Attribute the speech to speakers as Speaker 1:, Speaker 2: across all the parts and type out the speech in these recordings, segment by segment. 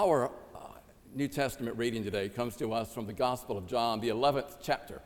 Speaker 1: Our uh, New Testament reading today comes to us from the Gospel of John, the 11th chapter,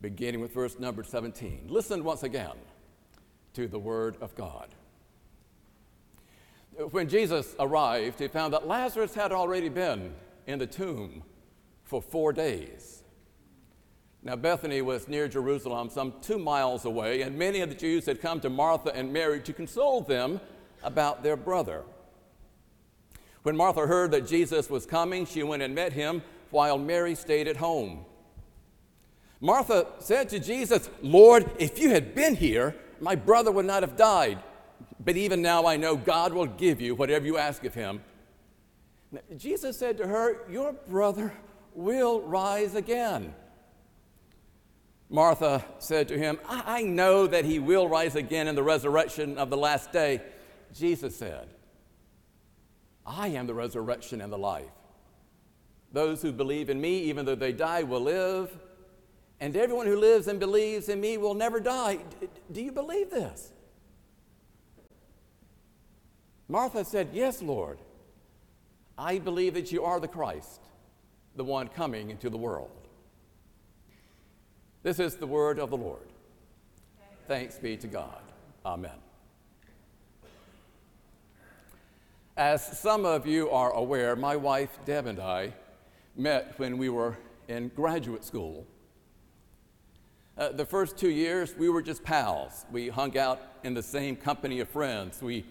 Speaker 1: beginning with verse number 17. Listen once again to the Word of God. When Jesus arrived, he found that Lazarus had already been in the tomb for four days. Now, Bethany was near Jerusalem, some two miles away, and many of the Jews had come to Martha and Mary to console them about their brother. When Martha heard that Jesus was coming, she went and met him while Mary stayed at home. Martha said to Jesus, Lord, if you had been here, my brother would not have died. But even now I know God will give you whatever you ask of him. Jesus said to her, Your brother will rise again. Martha said to him, I, know that he will rise again in the resurrection of the last day. Jesus said, I am the resurrection and the life. Those who believe in me, even though they die, will live, and everyone who lives and believes in me will never die. D- do you believe this? Martha said, Yes, Lord. I believe that you are the Christ, the one coming into the world. This is the word of the Lord. Thanks be to God. Amen. As some of you are aware, my wife Deb and I met when we were in graduate school. Uh, the first two years, we were just pals. We hung out in the same company of friends. We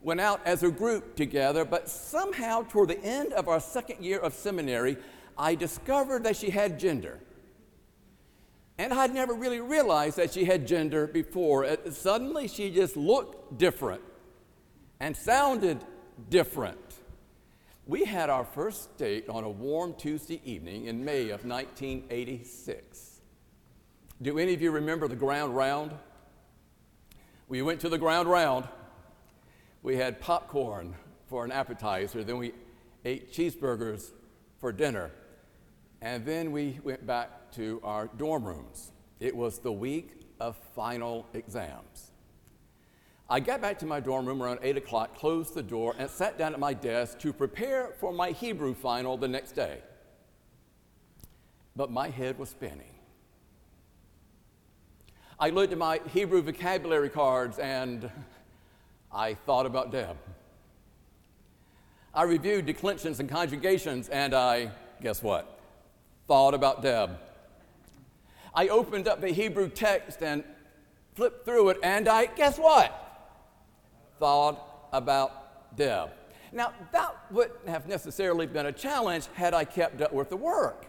Speaker 1: went out as a group together, but somehow, toward the end of our second year of seminary, I discovered that she had gender. And I'd never really realized that she had gender before. Uh, suddenly, she just looked different and sounded different. We had our first date on a warm Tuesday evening in May of 1986. Do any of you remember the ground round? We went to the ground round. We had popcorn for an appetizer, then we ate cheeseburgers for dinner, and then we went back to our dorm rooms. It was the week of final exams. I got back to my dorm room around 8 o'clock, closed the door, and sat down at my desk to prepare for my Hebrew final the next day. But my head was spinning. I looked at my Hebrew vocabulary cards and I thought about Deb. I reviewed declensions and conjugations and I, guess what? Thought about Deb. I opened up the Hebrew text and flipped through it and I, guess what? Thought about Deb. Now, that wouldn't have necessarily been a challenge had I kept up with the work.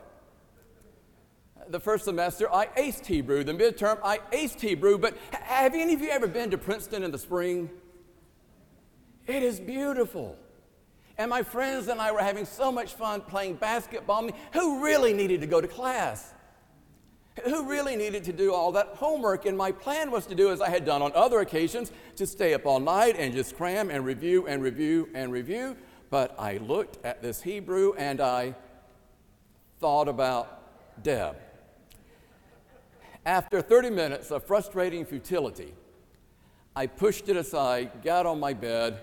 Speaker 1: The first semester, I aced Hebrew. The midterm, I aced Hebrew. But have any of you ever been to Princeton in the spring? It is beautiful. And my friends and I were having so much fun playing basketball. I mean, who really needed to go to class? Who really needed to do all that homework? And my plan was to do as I had done on other occasions, to stay up all night and just cram and review and review and review. But I looked at this Hebrew and I thought about Deb. After 30 minutes of frustrating futility, I pushed it aside, got on my bed,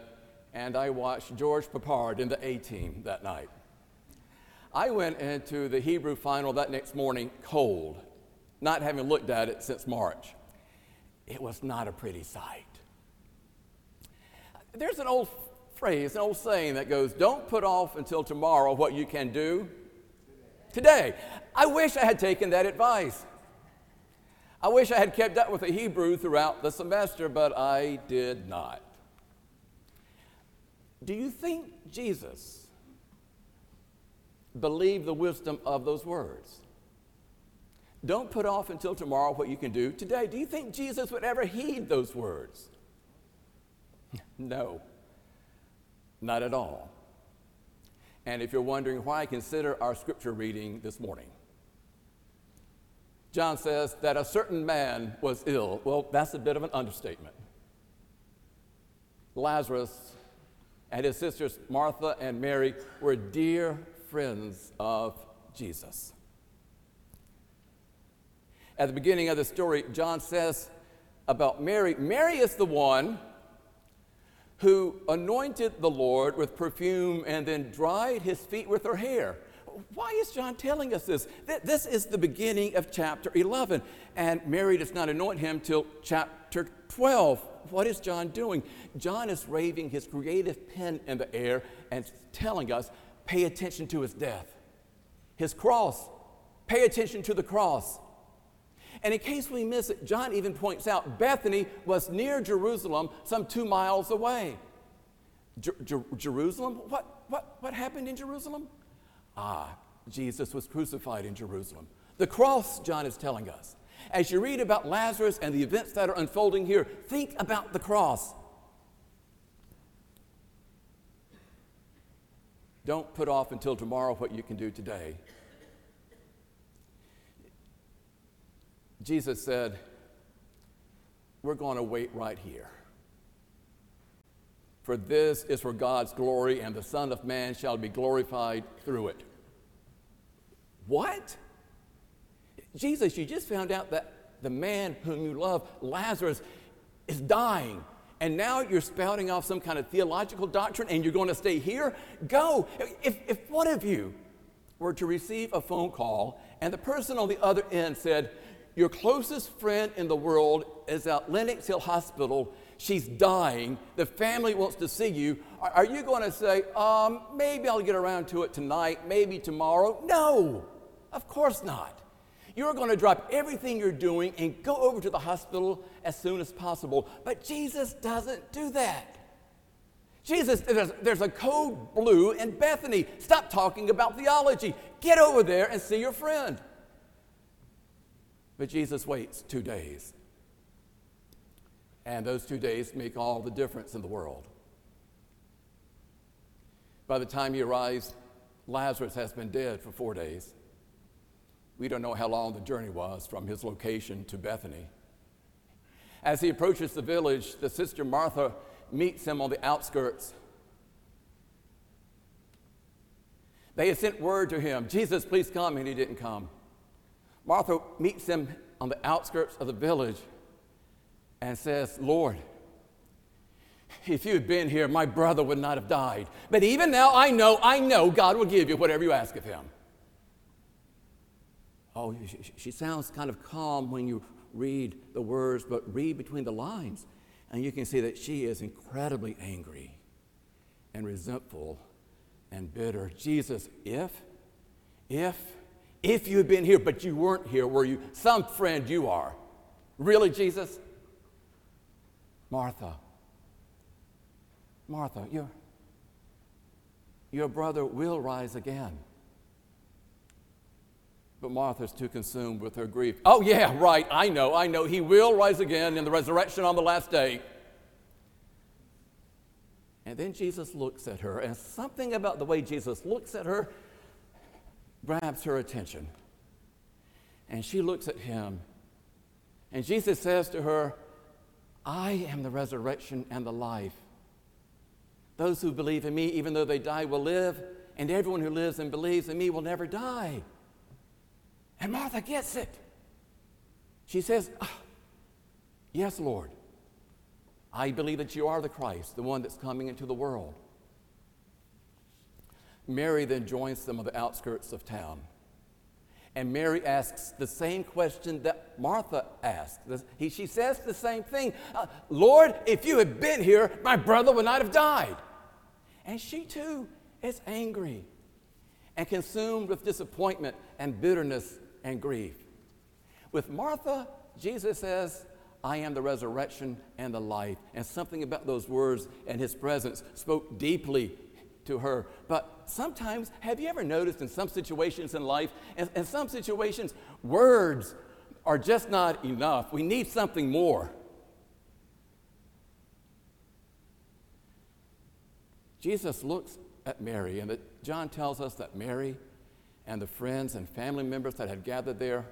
Speaker 1: and I watched George Peppard in the A team that night. I went into the Hebrew final that next morning cold not having looked at it since March. It was not a pretty sight. There's an old phrase, an old saying that goes, Don't put off until tomorrow what you can do today. I wish I had taken that advice. I wish I had kept up with the Hebrew throughout the semester, but I did not. Do you think Jesus believed the wisdom of those words? Don't put off until tomorrow what you can do today. Do you think Jesus would ever heed those words? no, not at all. and if you're wondering why, consider our scripture reading this morning. John says that a certain man was ill. Well, that's a bit of an understatement. Lazarus and his sisters Martha and Mary were dear friends of Jesus. At the beginning of the story, John says about Mary Mary is the one who anointed the Lord with perfume and then dried his feet with her hair. Why is John telling us this? This is the beginning of chapter 11, and Mary does not anoint him till chapter 12. What is John doing? John is waving his creative pen in the air and telling us pay attention to his death, his cross. Pay attention to the cross. And in case we miss it, John even points out Bethany was near Jerusalem, some two miles away. Jer- Jer- Jerusalem? What, what, what happened in Jerusalem? Ah, Jesus was crucified in Jerusalem. The cross, John is telling us. As you read about Lazarus and the events that are unfolding here, think about the cross. Don't put off until tomorrow what you can do today. Jesus said, We're going to wait right here. For this is for God's glory, and the Son of Man shall be glorified through it. What? Jesus, you just found out that the man whom you love, Lazarus, is dying. And now you're spouting off some kind of theological doctrine and you're going to stay here? Go. If, if one of you were to receive a phone call and the person on the other end said, Your closest friend in the world is at Lenox Hill Hospital, she's dying, the family wants to see you, are, you going to say, um, Maybe I'll get around to it tonight, maybe tomorrow? No, of course not. You're going to drop everything you're doing and go over to the hospital as soon as possible. But Jesus doesn't do that. Jesus, there's, there's a code blue in Bethany. Stop talking about theology. Get over there and see your friend. But Jesus waits two days. And those two days make all the difference in the world. By the time he arrives, Lazarus has been dead for four days. We don't know how long the journey was from his location to Bethany. As he approaches the village, the sister Martha meets him on the outskirts. They had sent word to him, Jesus, please come, and he didn't come. Martha meets him on the outskirts of the village and says, Lord, if you had been here, my brother would not have died. But even now, I know, I know God will give you whatever you ask of him. Oh, she sounds kind of calm when you read the words, but read between the lines, and you can see that she is incredibly angry and resentful and bitter. Jesus, if, if, if you had been here, but you weren't here, were you? Some friend you are. Really, Jesus? Martha, Martha, your, your brother will rise again. But Martha's too consumed with her grief. Oh, yeah, right, I know, I know. He will rise again in the resurrection on the last day. And then Jesus looks at her, and something about the way Jesus looks at her grabs her attention. And she looks at him, and Jesus says to her, I am the resurrection and the life. Those who believe in me, even though they die, will live, and everyone who lives and believes in me will never die. And Martha gets it. She says, oh, Yes, Lord. I believe that you are the Christ, the one that's coming into the world. Mary then joins them on the outskirts of town. And Mary asks the same question that Martha asked. He, she says the same thing uh, Lord, if you had been here, my brother would not have died. And she too is angry and consumed with disappointment and bitterness and grief. With Martha, Jesus says, I am the resurrection and the life. And something about those words and his presence spoke deeply to her. But sometimes, have you ever noticed in some situations in life, in, in some situations, words are just not enough? We need something more. Jesus looks at Mary, and that John tells us that Mary and the friends and family members that had gathered there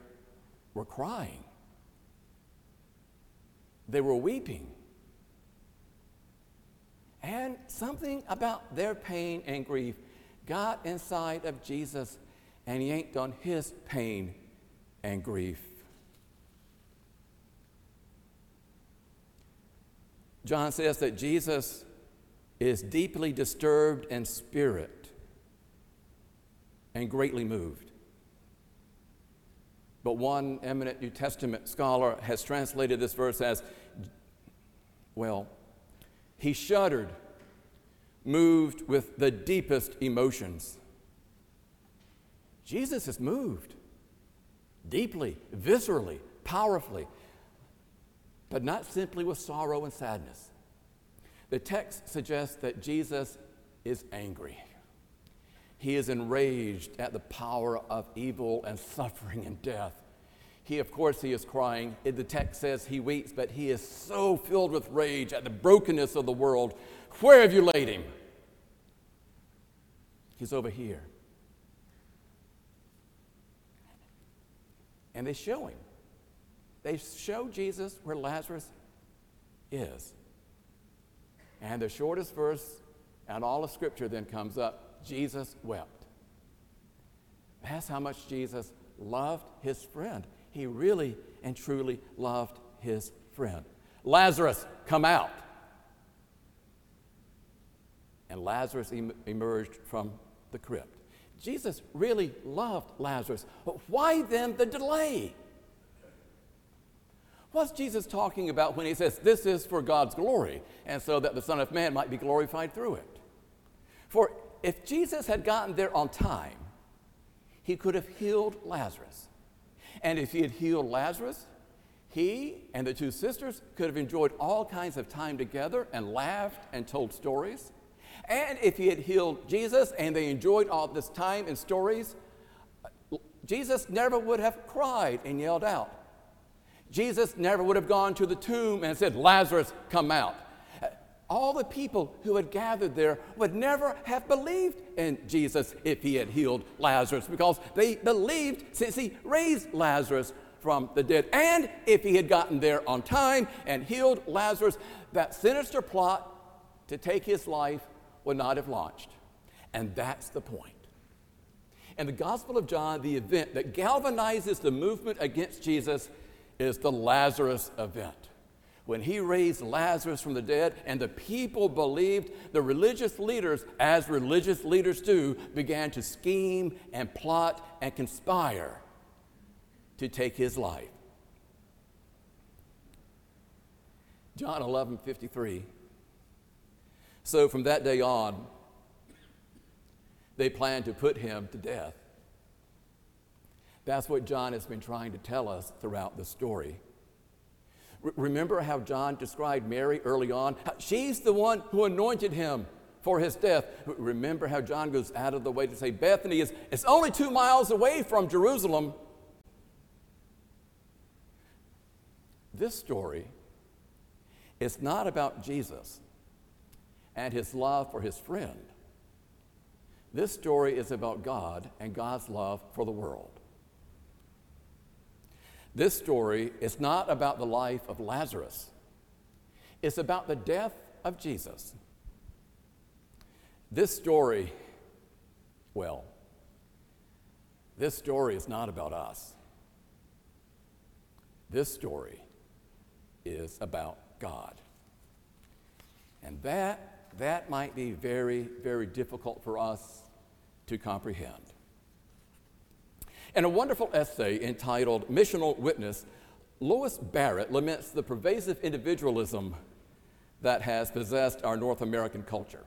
Speaker 1: were crying. They were weeping. And something about their pain and grief got inside of Jesus and he yanked on his pain and grief. John says that Jesus is deeply disturbed in spirit and greatly moved. But one eminent New Testament scholar has translated this verse as well, he shuddered, moved with the deepest emotions. Jesus is moved deeply, viscerally, powerfully, but not simply with sorrow and sadness. The text suggests that Jesus is angry. He is enraged at the power of evil and suffering and death. He, of course, he is crying. The text says he weeps, but he is so filled with rage at the brokenness of the world. Where have you laid him? He's over here. And they show him. They show Jesus where Lazarus is. And the shortest verse and all of Scripture then comes up Jesus wept. That's how much Jesus loved his friend he really and truly loved his friend. Lazarus, come out. And Lazarus em- emerged from the crypt. Jesus really loved Lazarus. But why then the delay? What's Jesus talking about when he says, This is for God's glory, and so that the Son of Man might be glorified through it? For if Jesus had gotten there on time, he could have healed Lazarus. And if he had healed Lazarus, he and the two sisters could have enjoyed all kinds of time together and laughed and told stories. And if he had healed Jesus and they enjoyed all this time and stories, Jesus never would have cried and yelled out. Jesus never would have gone to the tomb and said, Lazarus, come out all the people who had gathered there would never have believed in Jesus if he had healed Lazarus because they believed since he raised Lazarus from the dead. And if he had gotten there on time and healed Lazarus, that sinister plot to take his life would not have launched. And that's the point. In the Gospel of John, the event that galvanizes the movement against Jesus is the Lazarus event when he raised Lazarus from the dead, and the people believed, the religious leaders, as religious leaders do, began to scheme and plot and conspire to take his life. John 11 53. So from that day on, they planned to put him to death. That's what John has been trying to tell us throughout the story remember how John described Mary early on? She's the one who anointed him for his death. Remember how John goes out of the way to say Bethany is it's only two miles away from Jerusalem. This story is not about Jesus and his love for his friend. This story is about God and God's love for the world. This story is not about the life of Lazarus, it's about the death of Jesus. This story, well, this story is not about us. This story is about God. And that, that might be very, very difficult for us to comprehend. In a wonderful essay entitled Missional Witness, Lois Barrett laments the pervasive individualism that has possessed our North American culture.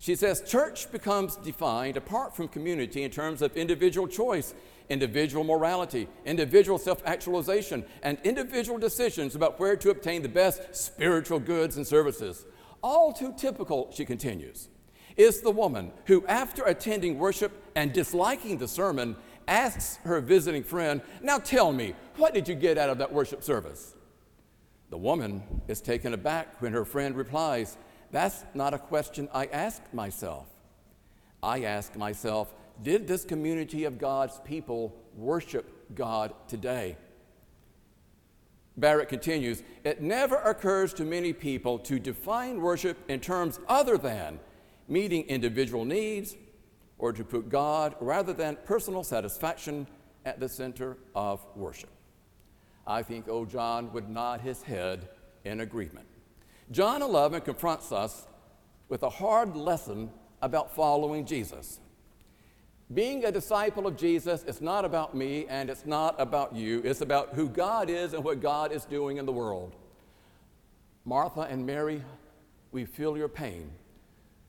Speaker 1: She says church becomes defined apart from community in terms of individual choice, individual morality, individual self actualization, and individual decisions about where to obtain the best spiritual goods and services. All too typical, she continues is the woman who, after attending worship and disliking the sermon, asks her visiting friend, Now tell me, what did you get out of that worship service? The woman is taken aback when her friend replies, That's not a question I ask myself. I ask myself, did this community of God's people worship God today? Barrett continues, it never occurs to many people to define worship in terms other than meeting individual needs or to put God rather than personal satisfaction at the center of worship. I think old John would nod his head in agreement. John 11 confronts us with a hard lesson about following Jesus. Being a disciple of Jesus is not about me and it's not about you. It's about who God is and what God is doing in the world. Martha and Mary, we feel your pain.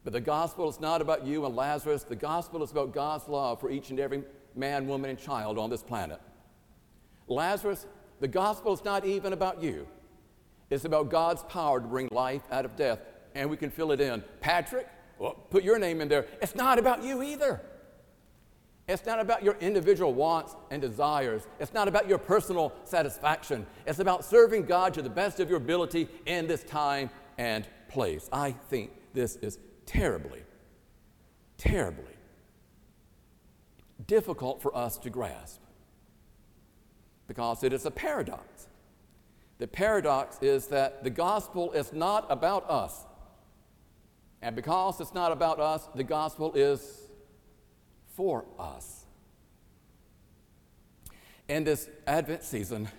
Speaker 1: But the gospel is not about you and Lazarus. The gospel is about God's love for each and every man, woman, and child on this planet. Lazarus, the gospel is not even about you. It's about God's power to bring life out of death. And we can fill it in. Patrick, well, put your name in there. It's not about you either. It's not about your individual wants and desires. It's not about your personal satisfaction. It's about serving God to the best of your ability in this time and place. I think this is terribly, terribly difficult for us to grasp because it is a paradox. The paradox is that the gospel is not about us. And because it's not about us, the gospel is for us. In this Advent season,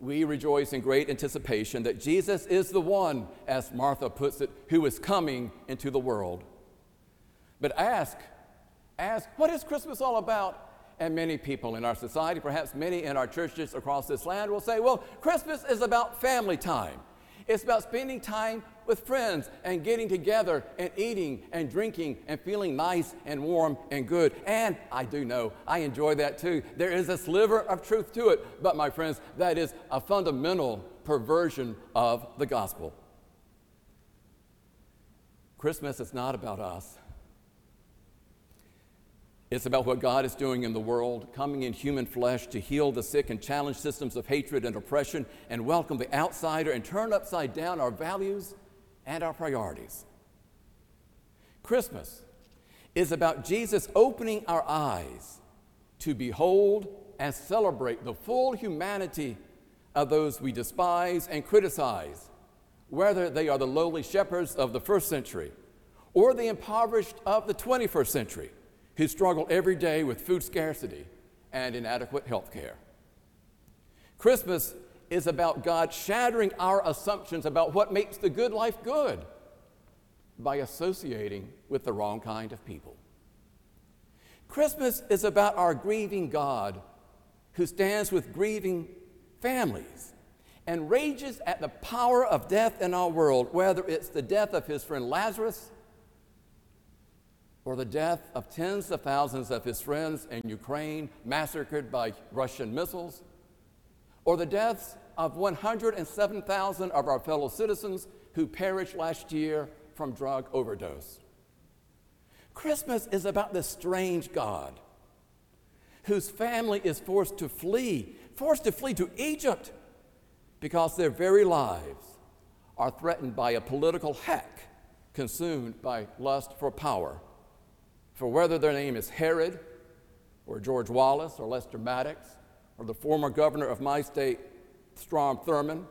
Speaker 1: we rejoice in great anticipation that Jesus is the one, as Martha puts it, who is coming into the world. But ask, ask, what is Christmas all about? And many people in our society, perhaps many in our churches across this land, will say, well, Christmas is about family time. It's about spending time with friends and getting together and eating and drinking and feeling nice and warm and good. And I do know, I enjoy that too. There is a sliver of truth to it, but my friends, that is a fundamental perversion of the gospel. Christmas is not about us. It's about what God is doing in the world, coming in human flesh to heal the sick and challenge systems of hatred and oppression and welcome the outsider and turn upside down our values and our priorities. Christmas is about Jesus opening our eyes to behold and celebrate the full humanity of those we despise and criticize, whether they are the lowly shepherds of the first century or the impoverished of the 21st century who struggle every day with food scarcity and inadequate health care. Christmas is about God shattering our assumptions about what makes the good life good by associating with the wrong kind of people. Christmas is about our grieving God who stands with grieving families and rages at the power of death in our world, whether it's the death of his friend Lazarus or the death of tens of thousands of his friends in Ukraine massacred by Russian missiles, or the deaths of 107,000 of our fellow citizens who perished last year from drug overdose. Christmas is about this strange God whose family is forced to flee, forced to flee to Egypt because their very lives are threatened by a political hack consumed by lust for power for whether their name is Herod or George Wallace or Lester Maddox or the former governor of my state, Strom Thurmond,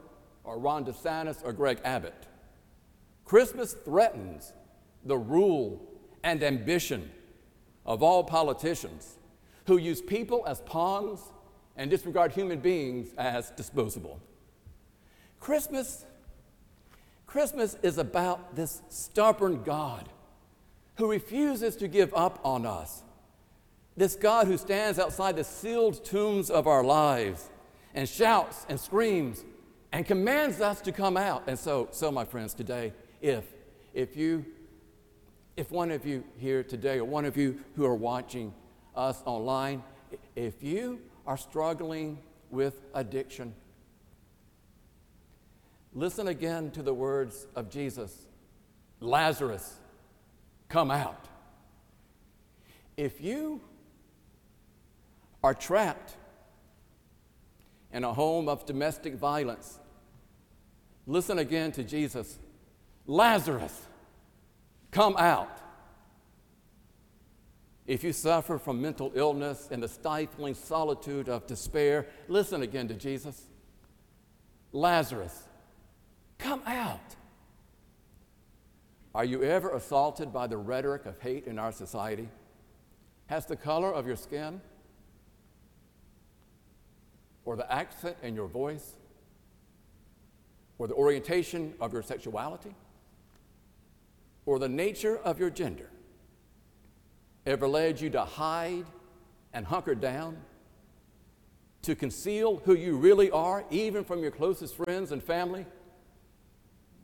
Speaker 1: or Ron DeSantis or Greg Abbott. Christmas threatens the rule and ambition of all politicians who use people as pawns and disregard human beings as disposable. Christmas, Christmas is about this stubborn God who refuses to give up on us. This God who stands outside the sealed tombs of our lives and shouts and screams and commands us to come out. And so, so my friends, today, if, if you, if one of you here today or one of you who are watching us online, if you are struggling with addiction, listen again to the words of Jesus Lazarus, come out. If you are trapped in a home of domestic violence, listen again to Jesus. Lazarus, come out. If you suffer from mental illness and the stifling solitude of despair, listen again to Jesus. Lazarus, come out. Are you ever assaulted by the rhetoric of hate in our society? Has the color of your skin or the accent in your voice or the orientation of your sexuality or the nature of your gender ever led you to hide and hunker down, to conceal who you really are, even from your closest friends and family,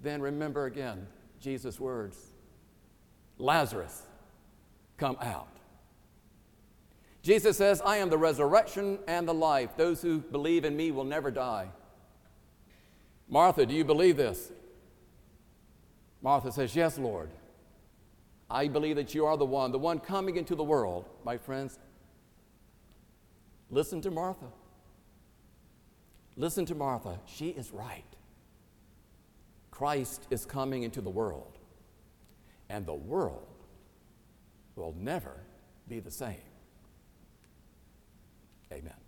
Speaker 1: then remember again Jesus' words Lazarus, come out. Jesus says, I am the resurrection and the life. Those who believe in me will never die. Martha, do you believe this? Martha says, Yes, Lord. I believe that you are the one, the one coming into the world. My friends, listen to Martha. Listen to Martha. She is right. Christ is coming into the world, and the world will never be the same. Amen.